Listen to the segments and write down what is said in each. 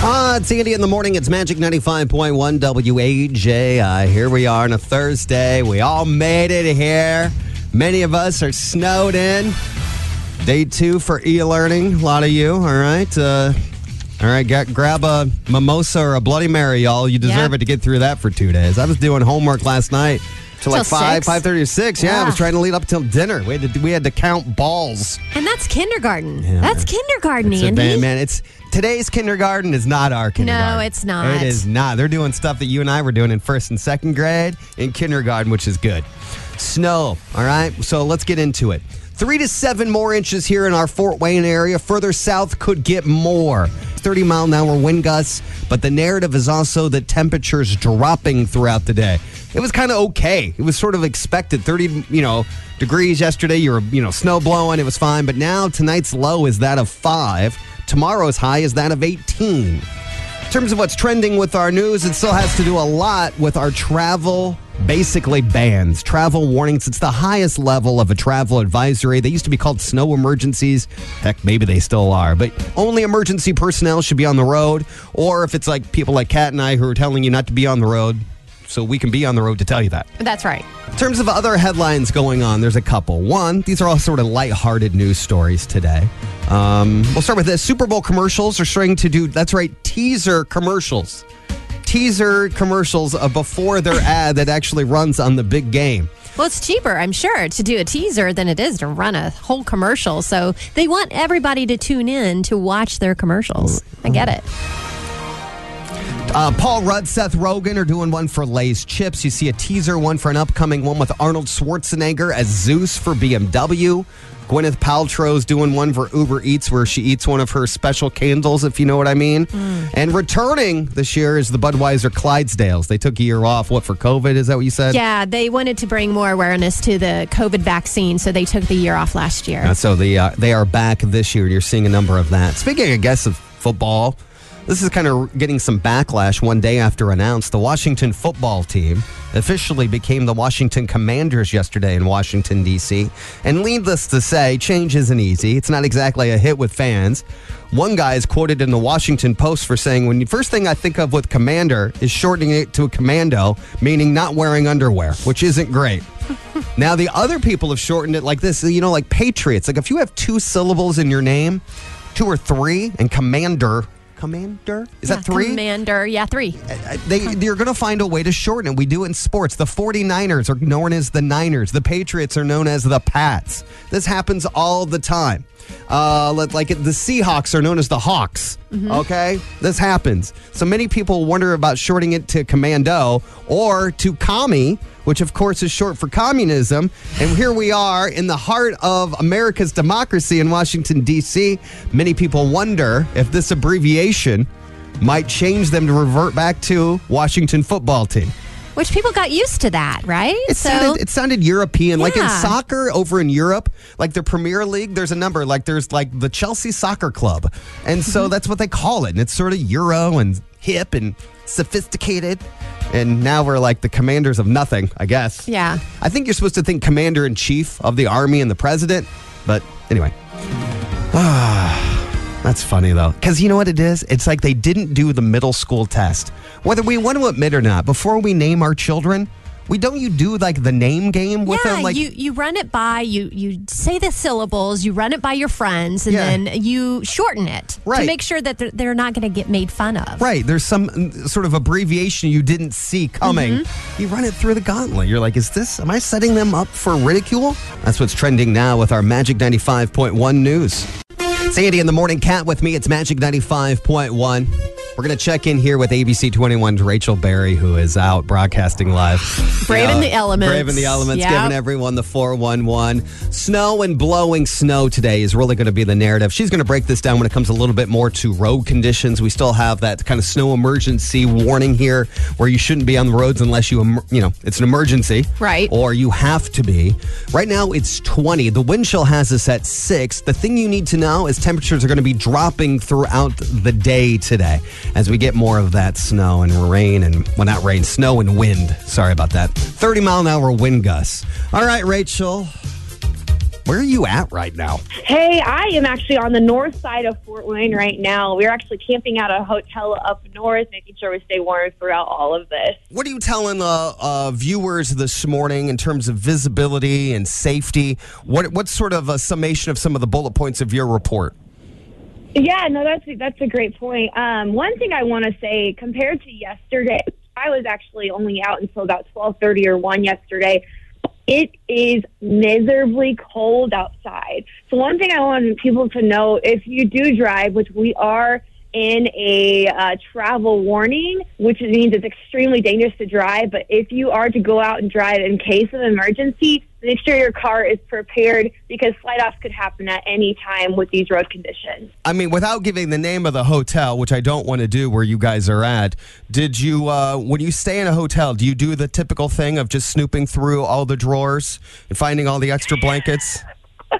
Ah, it's Andy in the morning. It's Magic 95.1 WAJI. Here we are on a Thursday. We all made it here. Many of us are snowed in. Day two for e learning. A lot of you, all right? Uh, all right, get, grab a mimosa or a Bloody Mary, y'all. You deserve Yeah. it to get through that for two days. I was doing homework last night till like Till 5, six? 5.30 or 6. Yeah. I was Yeah. trying to lead up till dinner. We had to, we had to count balls. And that's kindergarten. That's kindergarten, It's a Andy. band, man. It's today's kindergarten is not our kindergarten. No, it's not. It is not. They're doing stuff that you and I were doing in first and second grade in kindergarten, which is good. Snow. All right. So let's get into it. Three to seven more inches here in our Fort Wayne area. Further south could get more. 30 mile an hour wind gusts, but the narrative is also that temperatures dropping throughout the day. It was kind of okay. It was sort of expected. 30, you know, degrees yesterday. You were, you know, snow blowing. It was fine. But now tonight's low is that of five. Tomorrow's high is that of 18. In terms of what's trending with our news, it still has to do a lot with our travel, basically bans, travel warnings. It's the highest level of a travel advisory. They used to be called snow emergencies. Heck, maybe they still are, but only emergency personnel should be on the road. Or if it's like people like Kat and I who are telling you not to be on the road, so we can be on the road to tell you that. That's right. In terms of other headlines going on, there's a couple. One, these are all sort of lighthearted news stories today. Um, we'll start with this. Super Bowl commercials are starting to do, that's right, teaser commercials. Teaser commercials uh, before their ad that actually runs on the big game. Well, it's cheaper, I'm sure, to do a teaser than it is to run a whole commercial. So they want everybody to tune in to watch their commercials. I get it. Uh, Paul Rudd, Seth Rogen are doing one for Lay's Chips. You see a teaser one for an upcoming one with Arnold Schwarzenegger as Zeus for BMW. Gwyneth Paltrow's doing one for Uber Eats where she eats one of her special candles, if you know what I mean. And returning this year is the Budweiser Clydesdales. They took a year off. What, for COVID? Is that what you said? Yeah, they wanted to bring more awareness to the COVID vaccine, so they took the year off last year. Uh, so the, uh, they are back this year. You're seeing a number of that. Speaking, I guess, of football, this is kind of getting some backlash one day after announced. The Washington football team officially became the Washington Commanders yesterday in Washington, D.C. And needless to say, change isn't easy. It's not exactly a hit with fans. One guy is quoted in the Washington Post for saying, "When the first thing I think of with commander is shortening it to a commando, meaning not wearing underwear, which isn't great." Now the other people have shortened it like this, you know, like patriots. Like if you have two syllables in your name, two or three, and commander, commander is that three? Commander, yeah, three. Uh, they they're going to find a way to shorten it. We do it in sports. The 49ers are known as the Niners. The Patriots are known as the Pats. This happens all the time. Uh, like the Seahawks are known as the Hawks. Okay, this happens. So many people wonder about shorting it to Commando or to Commie, which of course is short for communism. And here we are in the heart of America's democracy in Washington D.C. Many people wonder if this abbreviation might change them to revert back to Washington football team. Which people got used to that, right? It sounded it sounded European, like in soccer over in Europe, like the Premier League. There's a number, like there's like the Chelsea Soccer Club, and so Mm-hmm. that's what they call it. And it's sort of Euro and hip and sophisticated. And now we're like the commanders of nothing, I guess. Yeah. I think you're supposed to think commander in chief of the army and the president, but anyway. That's funny though, because you know what it is? It's like they didn't do the middle school test. Whether we want to admit or not, before we name our children, we don't you do like the name game with yeah, them? Like you you run it by you you say the syllables, you run it by your friends, and Yeah. then you shorten it Right. to make sure that they're, they're not going to get made fun of. Right, there's some mm, sort of abbreviation you didn't see coming. Mm-hmm. You run it through the gauntlet. You're like, is this, am I setting them up for ridicule? That's what's trending now with our Magic 95.1 news. Sandy in the morning, Kat with me. It's Magic 95.1. We're going to check in here with ABC 21's Rachel Berry, who is out broadcasting live. Braving the elements. Braving the elements, Yep. giving everyone the 411. Snow and blowing snow today is really going to be the narrative. She's going to break this down when it comes a little bit more to road conditions. We still have that kind of snow emergency warning here where you shouldn't be on the roads unless you, you know, it's an emergency. Right. Or you have to be. Right now it's 20. The wind chill has us at 6. The thing you need to know is temperatures are going to be dropping throughout the day today as we get more of that snow and rain and, well, not rain, snow and wind. Sorry about that. 30 mile an hour wind gusts. All right, Rachel. Where are you at right now? Hey, I am actually on the north side of Fort Wayne right now. We're actually camping out a hotel up north, making sure we stay warm throughout all of this. What are you telling the uh, viewers this morning in terms of visibility and safety? What what's sort of a summation of some of the bullet points of your report? Yeah, no, that's that's a great point. Um, one thing I want to say, compared to yesterday, I was actually only out until about twelve thirty or one yesterday. It is miserably cold outside. So one thing I want people to know, if you do drive, which we are in a uh, travel warning, which means it's extremely dangerous to drive. But if you are to go out and drive in case of emergency, make sure your car is prepared because flight offs could happen at any time with these road conditions. I mean, without giving the name of the hotel, which I don't want to do where you guys are at, did you, uh, when you stay in a hotel, do you do the typical thing of just snooping through all the drawers and finding all the extra blankets?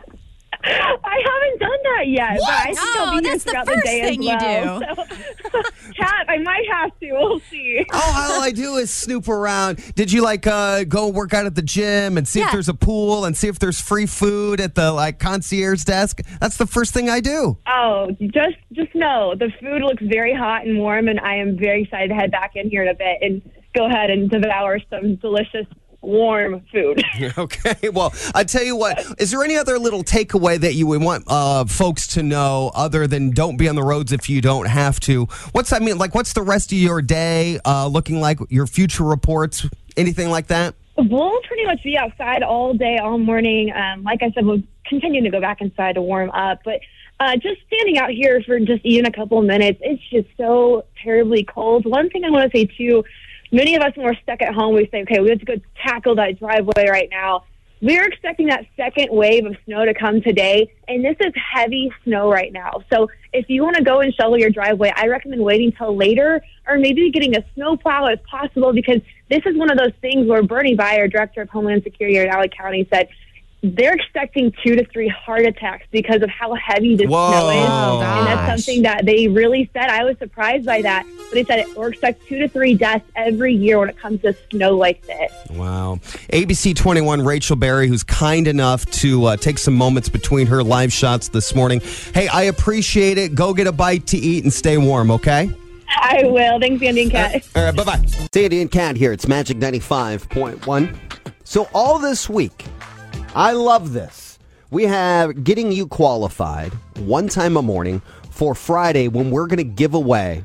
I haven't done that yet, but I think No, I'll be that's the throughout first day thing you do. So, Kat, I might have to. We'll see. Oh, all I do is snoop around. Did you like uh, go work out at the gym and see if Yeah. there's a pool and see if there's free food at the like concierge desk? That's the first thing I do. Oh, just just know the food looks very hot and warm, and I am very excited to head back in here in a bit and go ahead and devour some delicious warm food. Okay. Well, I tell you what. Is there any other little takeaway that you would want uh, folks to know other than don't be on the roads if you don't have to? What's I mean? Like, what's the rest of your day uh, looking like? Your future reports? Anything like that? We'll pretty much be outside all day, all morning. Um, like I said, we'll continue to go back inside to warm up. But uh, just standing out here for just even a couple of minutes, it's just so terribly cold. One thing I want to say too, many of us when we're stuck at home, we say, okay, we have to go tackle that driveway right now. We're expecting that second wave of snow to come today, and this is heavy snow right now. So if you want to go and shovel your driveway, I recommend waiting till later or maybe getting a snow plow if possible because this is one of those things where Bernie Beier, Director of Homeland Security at Allen County, said they're expecting two to three heart attacks because of how heavy this Whoa. snow is. Oh, and that's something that they really said. I was surprised by that. But they said we're expect two to three deaths every year when it comes to snow like this. Wow. ABC 21, Rachel Berry, who's kind enough to uh, take some moments between her live shots this morning. Hey, I appreciate it. Go get a bite to eat and stay warm, okay? I will. Thanks, Andy and Kat. All right, bye bye. Sandy and Kat here. It's Magic 95.1. So, all this week, I love this. We have getting you qualified one time a morning for Friday when we're going to give away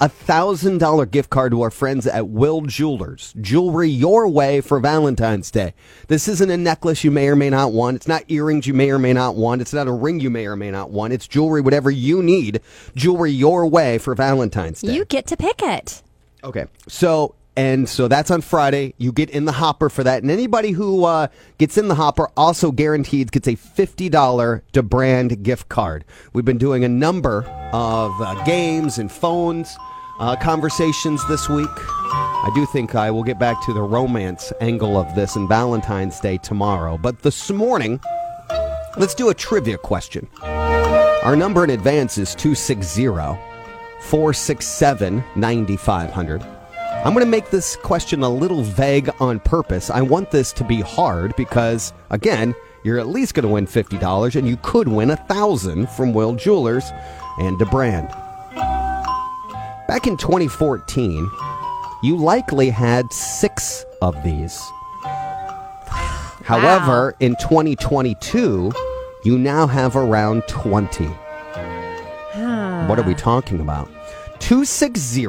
a thousand dollar gift card to our friends at Will Jewelers. Jewelry your way for Valentine's Day. This isn't a necklace you may or may not want. It's not earrings you may or may not want. It's not a ring you may or may not want. It's jewelry, whatever you need. Jewelry your way for Valentine's Day. You get to pick it. Okay. So and so that's on Friday. You get in the hopper for that, and anybody who uh, gets in the hopper also guaranteed gets a fifty dollar DeBrand gift card. We've been doing a number of uh, games and phones uh, conversations this week. I do think I will get back to the romance angle of this and Valentine's Day tomorrow. But this morning, let's do a trivia question. Our number in advance is 260 467 9500. I'm going to make this question a little vague on purpose. I want this to be hard because, again, you're at least going to win $50 and you could win a 1000 from Will Jewelers and DeBrand. Back in 2014, you likely had six of these. However, in 2022, you now have around 20. What are we talking about? 260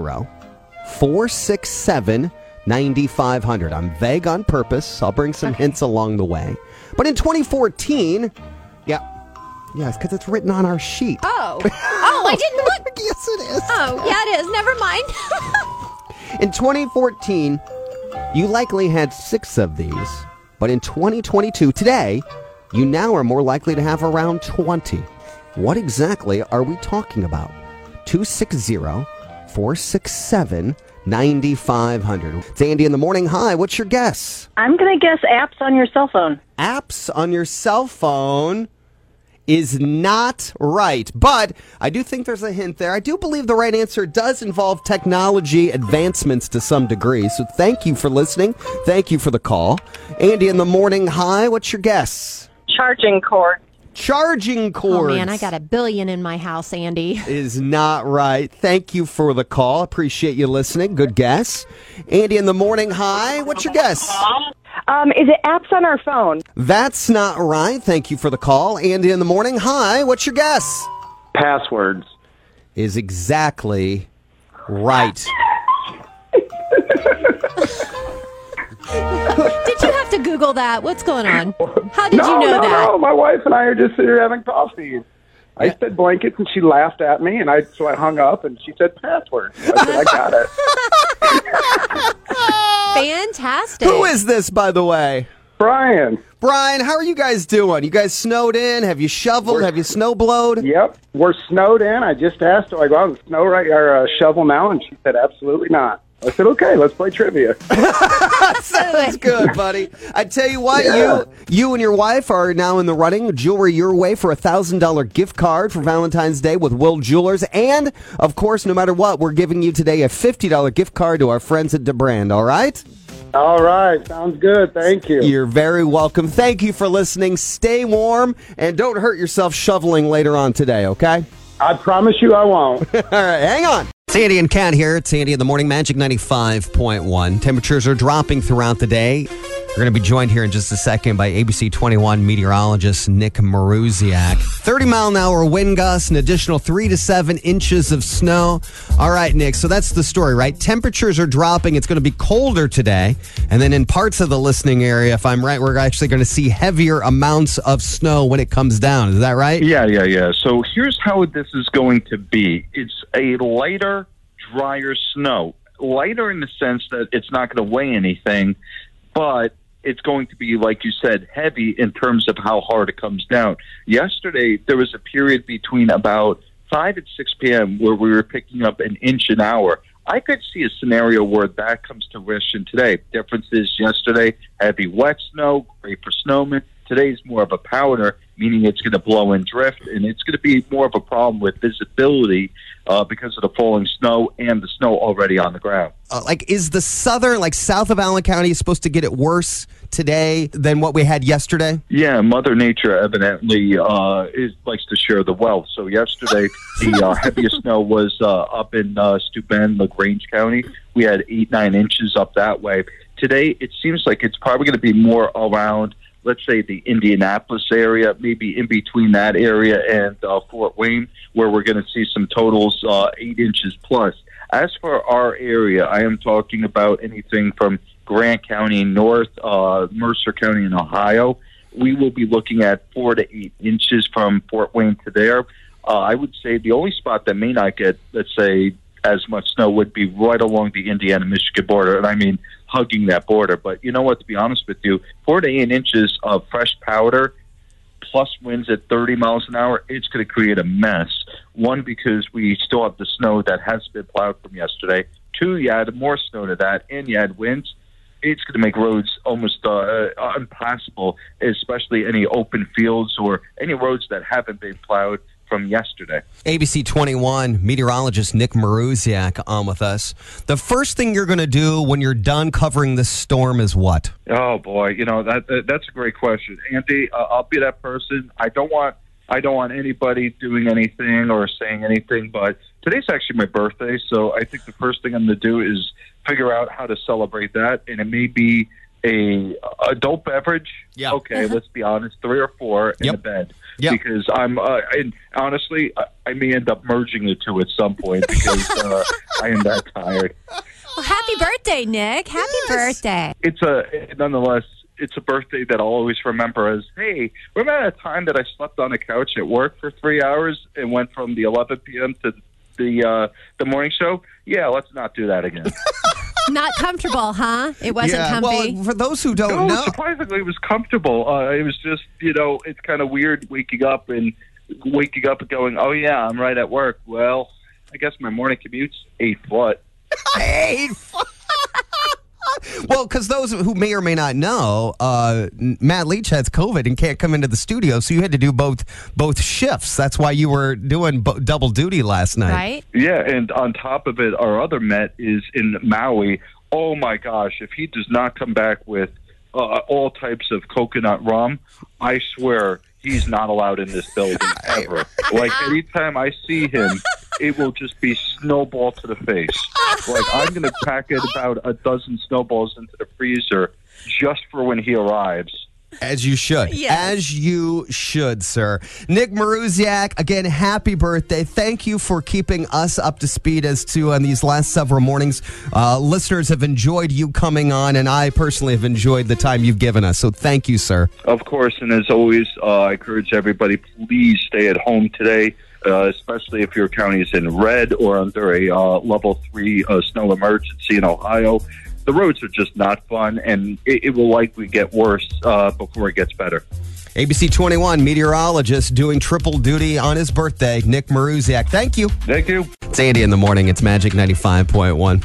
467 9500. I'm vague on purpose. I'll bring some hints along the way. But in 2014, yeah, yes, because it's written on our sheet. Oh. Oh, I didn't look. yes, it is. Oh, yeah, it is. Never mind. In 2014, you likely had six of these. But in 2022, today, you now are more likely to have around 20. What exactly are we talking about? 260 467 9500. It's Andy in the morning. Hi, what's your guess? I'm going to guess apps on your cell phone. Apps on your cell phone is not right. But I do think there's a hint there. I do believe the right answer does involve technology advancements to some degree. So thank you for listening. Thank you for the call. Andy in the morning. Hi, what's your guess? charging cord. Charging Oh man, I got a billion in my house, Andy. is not right. Thank you for the call. Appreciate you listening. Good guess. Andy in the morning. Hi. What's your guess? Um, is it apps on our phone? That's not right. Thank you for the call. Andy in the morning. Hi. What's your guess? Passwords. Is exactly right. Did you have to Google that? What's going on? How did no, you know no, that? no. My wife and I are just sitting here having coffee. I said blankets, and she laughed at me, and I so I hung up, and she said password. I said I got it. Fantastic. Who is this, by the way? Brian. Brian, how are you guys doing? You guys snowed in? Have you shoveled? Have you snowblowed? Yep, we're snowed in. I just asked, do I go out and snow right or uh, shovel now? And she said, absolutely not. I said, okay, let's play trivia. Sounds good, buddy. I tell you what, Yeah. you you and your wife are now in the running. Jewelry your way for a thousand dollar gift card for Valentine's Day with Will Jewelers, and of course, no matter what, we're giving you today a fifty dollar gift card to our friends at DeBrand. All right? All right, sounds good. Thank you. You're very welcome. Thank you for listening. Stay warm and don't hurt yourself shoveling later on today. Okay? I promise you I won't. All right, hang on. Sandy and Kat here. It's Sandy in the morning. Magic 95.1. Temperatures are dropping throughout the day. We're going to be joined here in just a second by ABC 21 meteorologist Nick Maruziak. 30 mile an hour wind gusts, an additional three to seven inches of snow. All right, Nick. So that's the story, right? Temperatures are dropping. It's going to be colder today. And then in parts of the listening area, if I'm right, we're actually going to see heavier amounts of snow when it comes down. Is that right? Yeah, yeah, yeah. So here's how this is going to be it's a lighter, drier snow. Lighter in the sense that it's not going to weigh anything, but it's going to be, like you said, heavy in terms of how hard it comes down. Yesterday, there was a period between about 5 and 6 p.m. where we were picking up an inch an hour. I could see a scenario where that comes to fruition today. Difference is yesterday, heavy wet snow, great for snowmen. Today's more of a powder, meaning it's going to blow and drift, and it's going to be more of a problem with visibility uh, because of the falling snow and the snow already on the ground. uh, like is the southern like south of allen county supposed to get it worse today than what we had yesterday Yeah, Mother Nature evidently uh, is, likes to share the wealth. So yesterday, the uh, heaviest snow was uh, up in uh, Steuben, LaGrange County. We had eight, nine inches up that way. Today, it seems like it's probably going to be more around, let's say, the Indianapolis area, maybe in between that area and uh, Fort Wayne, where we're going to see some totals uh, eight inches plus. As for our area, I am talking about anything from Grant County north, uh, Mercer County in Ohio. We will be looking at four to eight inches from Fort Wayne to there. Uh, I would say the only spot that may not get, let's say, as much snow would be right along the Indiana Michigan border. And I mean, hugging that border. But you know what? To be honest with you, four to eight inches of fresh powder plus winds at 30 miles an hour, it's going to create a mess. One, because we still have the snow that has been plowed from yesterday. Two, you add more snow to that, and you add winds. It's going to make roads almost uh, impassable, especially any open fields or any roads that haven't been plowed from yesterday. abc 21 meteorologist nick maruziak on with us the first thing you're going to do when you're done covering this storm is what Oh boy, you know that, that that's a great question, Andy. Uh, I'll be that person. I don't want I don't want anybody doing anything or saying anything, but today's actually my birthday, so I think the first thing I'm going to do is figure out how to celebrate that, and it may be a adult beverage. Yeah. Okay, let's be honest, three or four in Yep. a bed. Because I'm, uh, and honestly, I, may end up merging the two at some point because uh, I am that tired. Well, happy birthday, Nick. Happy birthday. it's a nonetheless it's a birthday that I'll always remember as hey remember that time that I slept on a couch at work for three hours and went from the 11 p.m. to the uh, the morning show yeah let's not do that again Not comfortable, huh? It wasn't comfy. well for those who don't no know surprisingly it was comfortable uh, it was just you know it's kind of weird waking up and waking up and going oh yeah I'm right at work well I guess my morning commute's eight foot Hey, well, because those who may or may not know, uh, Matt Leach has COVID and can't come into the studio, so you had to do both both shifts. That's why you were doing bo- double duty last night. right? Yeah, and on top of it, our other Met is in Maui. Oh my gosh, if he does not come back with uh, all types of coconut rum. I swear he's not allowed in this building ever. like anytime I see him, it will just be snowball to the face. Like I'm going to pack in about a dozen snowballs into the freezer just for when he arrives. As you should. Yes. As you should, sir. Nick Maruziak, again, happy birthday. Thank you for keeping us up to speed as to on these last several mornings. Uh, listeners have enjoyed you coming on, and I personally have enjoyed the time you've given us. So thank you, sir. Of course, and as always, uh, I encourage everybody please stay at home today, uh, especially if your county is in red or under a uh, level three uh, snow emergency in Ohio. The roads are just not fun, and it, it will likely get worse uh, before it gets better. ABC 21 meteorologist doing triple duty on his birthday, Nick Maruziak. Thank you. Thank you. It's Andy in the morning. It's Magic 95.1.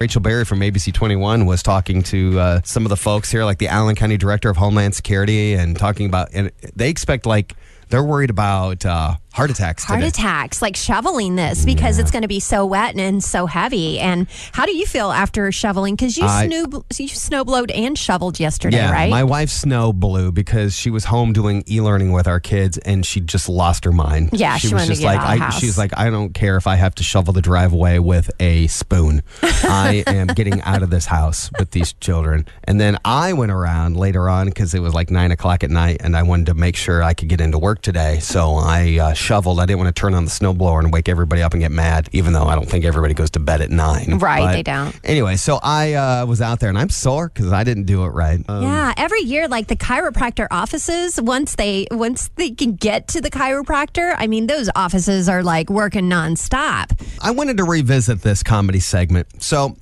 Rachel Berry from ABC 21 was talking to uh, some of the folks here, like the Allen County Director of Homeland Security, and talking about, and they expect like they're worried about uh, heart attacks. Heart today. attacks, like shoveling this because it's going to be so wet and, so heavy. And how do you feel after shoveling? Because you, I- snow, you snowblowed and shoveled yesterday, Yeah, right? my wife snow blew because she was home doing e-learning with our kids, and she just lost her mind. Yeah, she was wanted to just like, out of the I, she's like, I don't care if I have to shovel the driveway with a spoon. I am getting out of this house with these children. And then I went around later on because it was like nine o'clock at night, and I wanted to make sure I could get into work today. So I uh, shoveled. I didn't want to turn on the snowblower and wake everybody up and get mad, even though I don't think everybody goes to bed at nine. Right, But they don't. Anyway, so I uh, was out there, and I'm sore because I didn't do it right. Um, yeah, every year, like the chiropractor offices, once they once they can get to the chiropractor, I mean, those offices are like working nonstop. I wanted to revisit this comedy segment. So,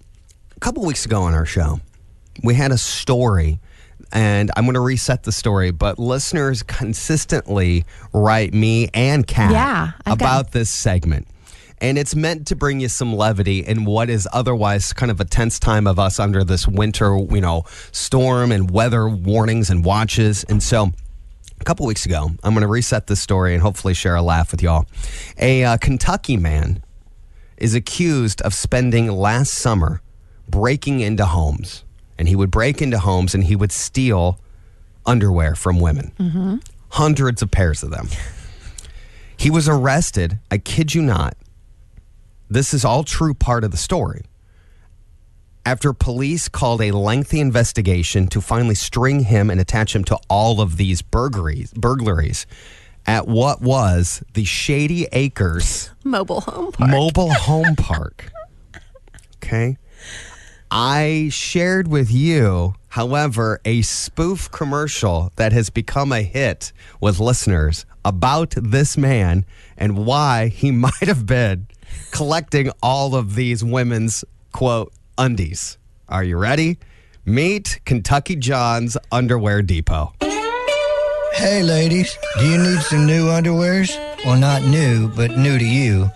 a couple weeks ago on our show, we had a story, and I'm going to reset the story, but listeners consistently write me and Kat Yeah, I've got- about this segment. And it's meant to bring you some levity in what is otherwise kind of a tense time of us under this winter, you know, storm and weather warnings and watches. And so, a couple weeks ago, I'm going to reset this story and hopefully share a laugh with y'all. A uh, Kentucky man is accused of spending last summer breaking into homes. And he would break into homes and he would steal underwear from women, mm-hmm. hundreds of pairs of them. He was arrested, I kid you not. This is all true part of the story. After police called a lengthy investigation to finally string him and attach him to all of these burglaries, burglaries at what was the Shady Acres Mobile home park. mobile home park. Okay. I shared with you, however, a spoof commercial that has become a hit with listeners about this man and why he might have been collecting all of these women's quote undies. Are you ready? Meet Kentucky John's Underwear Depot. Hey, ladies, do you need some new underwears? Well, not new, but new to you.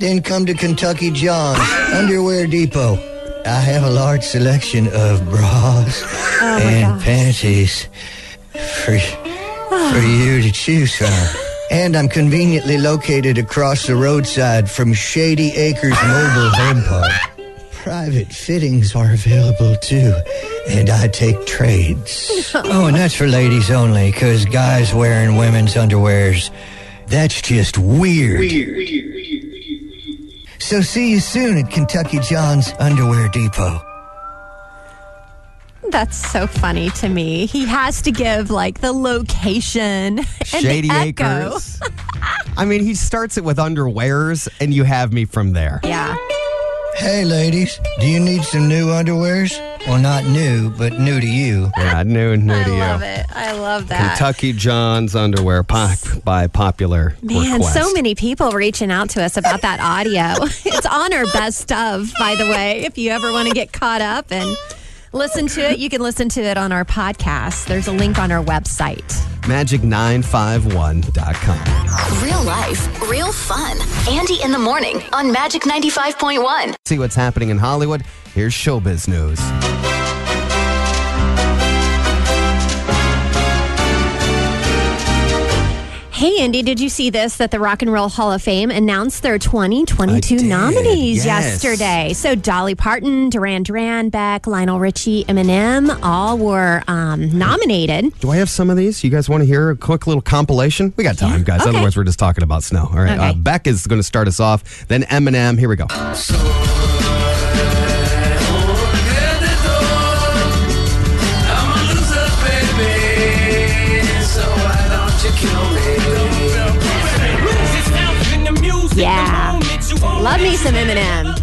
Then come to Kentucky John's Underwear Depot. I have a large selection of bras oh and panties for, for ah. you to choose from. And I'm conveniently located across the roadside from Shady Acres Mobile Home Park. Private fittings are available too, and I take trades. oh, and that's for ladies only, because guys wearing women's underwears, that's just weird. So see you soon at Kentucky John's Underwear Depot. That's so funny to me. He has to give like the location and Shady the echo. Acres. I mean, he starts it with underwears, and you have me from there. Yeah. Hey, ladies, do you need some new underwears? Well, not new, but new to you. Yeah, new, and new I to you. I love it. I love that. Kentucky John's underwear pop by popular Man, request. so many people reaching out to us about that audio. it's on our best of, by the way. If you ever want to get caught up and listen to it, you can listen to it on our podcast. There's a link on our website. Magic951.com. Real life, real fun. Andy in the morning on Magic 95.1. See what's happening in Hollywood. Here's showbiz news. Hey, Andy, did you see this? That the Rock and Roll Hall of Fame announced their 2022 nominees yes. yesterday. So Dolly Parton, Duran Duran, Beck, Lionel Richie, Eminem, all were um, nominated. Do I have some of these? You guys want to hear a quick little compilation? We got time, guys. okay. Otherwise, we're just talking about snow. All right. Okay. Uh, Beck is going to start us off. Then Eminem. Here we go. Yeah. Love me some Eminem.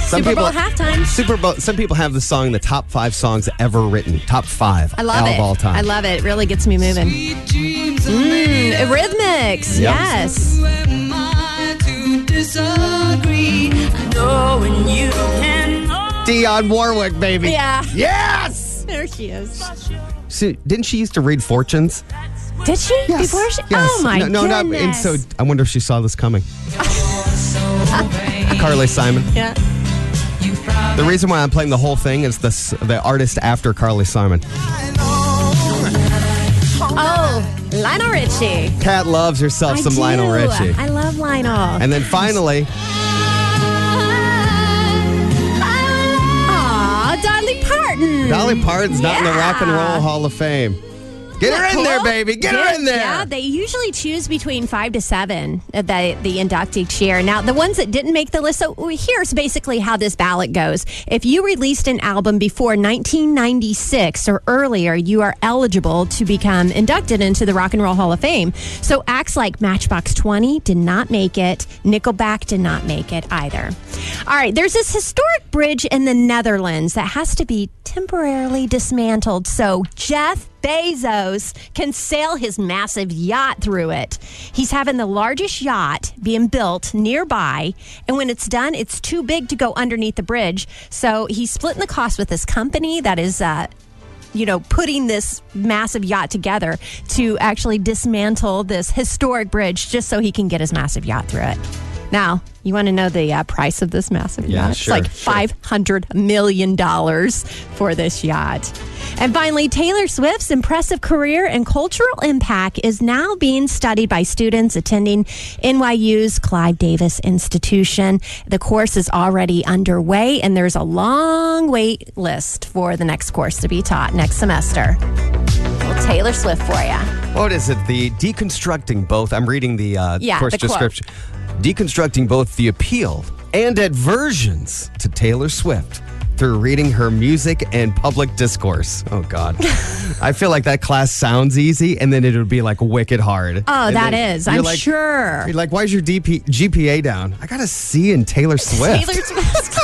Some Super Bowl people, halftime. Super Bowl. Some people have the song the top five songs ever written. Top five. I love it. of all time. I love it. It really gets me moving. Mm, Eurythmics. Yep. Yes. Dionne Warwick, baby. Yeah. Yes. There she is. So, didn't she used to read fortunes? Did she? Before she? Yes. Oh my no, no, not- goodness. and so I wonder if she saw this coming. Carly Simon. yeah. The reason why I'm playing the whole thing is the s- the artist after Carly Simon. Oh, Lionel Richie. Kat loves herself I some do. Lionel Richie. I love Lionel. And then finally, Aw, Dolly Parton. Dolly Parton's not in the Rock and Roll Hall of Fame. Get her in Cool. there, baby. Get her in there. Yeah, they usually choose between five to seven the, the induct each year. Now, the ones that didn't make the list, so here's basically how this ballot goes. If you released an album before 1996 or earlier, you are eligible to become inducted into the Rock and Roll Hall of Fame. So acts like Matchbox 20 did not make it, Nickelback did not make it either. All right, there's this historic bridge in the Netherlands that has to be temporarily dismantled. So Jeff Bezos can sail his massive yacht through it. He's having the largest yacht being built nearby, and when it's done, it's too big to go underneath the bridge. So he's splitting the cost with this company that is. Uh, you know, putting this massive yacht together to actually dismantle this historic bridge just so he can get his massive yacht through it. Now, you want to know the uh, price of this massive Yeah, yacht? sure, it's like five hundred million dollars for this yacht. And finally, Taylor Swift's impressive career and cultural impact is now being studied by students attending NYU's Clive Davis Institution. The course is already underway, and there's a long wait list for the next course to be taught next semester. Well, Taylor Swift for you. What is it? The deconstructing both. I'm reading the uh, Yeah, course the quote. Deconstructing both the appeal and aversions to Taylor Swift through reading her music and public discourse. Oh God, I feel like that class sounds easy, and then it would be like wicked hard. Oh, And that is. I'm like- sure. You're like, why is your DP, GPA down? I got a C in Taylor Swift. Taylor Swift's class.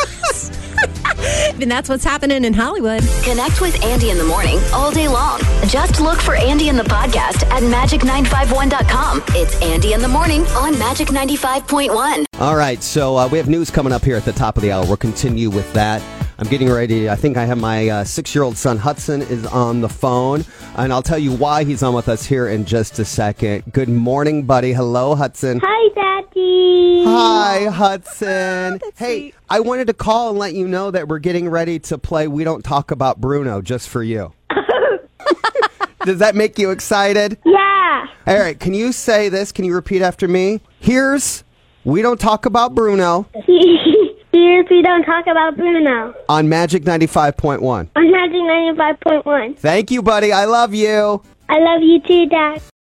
and that's what's happening in Hollywood. Connect with Andy in the morning all day long. Just look for Andy in the podcast at magic951.com. It's Andy in the morning on Magic 95.1. All right, so uh, we have news coming up here at the top of the hour. We'll continue with that. I'm getting ready. I think I have my uh, six year old son Hudson is on the phone, and I'll tell you why he's on with us here in just a second. Good morning, buddy. Hello, Hudson. Hi, Daddy. Hi, Hudson. hey, I wanted to call and let you know that we're getting ready to play We Don't Talk About Bruno just for you. Does that make you excited? Yeah. All right, can you say this? Can you repeat after me? Here's We Don't Talk About Bruno Here's we don't talk about Bruno on Magic 95.1. on Magic 95.1. Thank you, buddy. I love you. I love you too, Dad.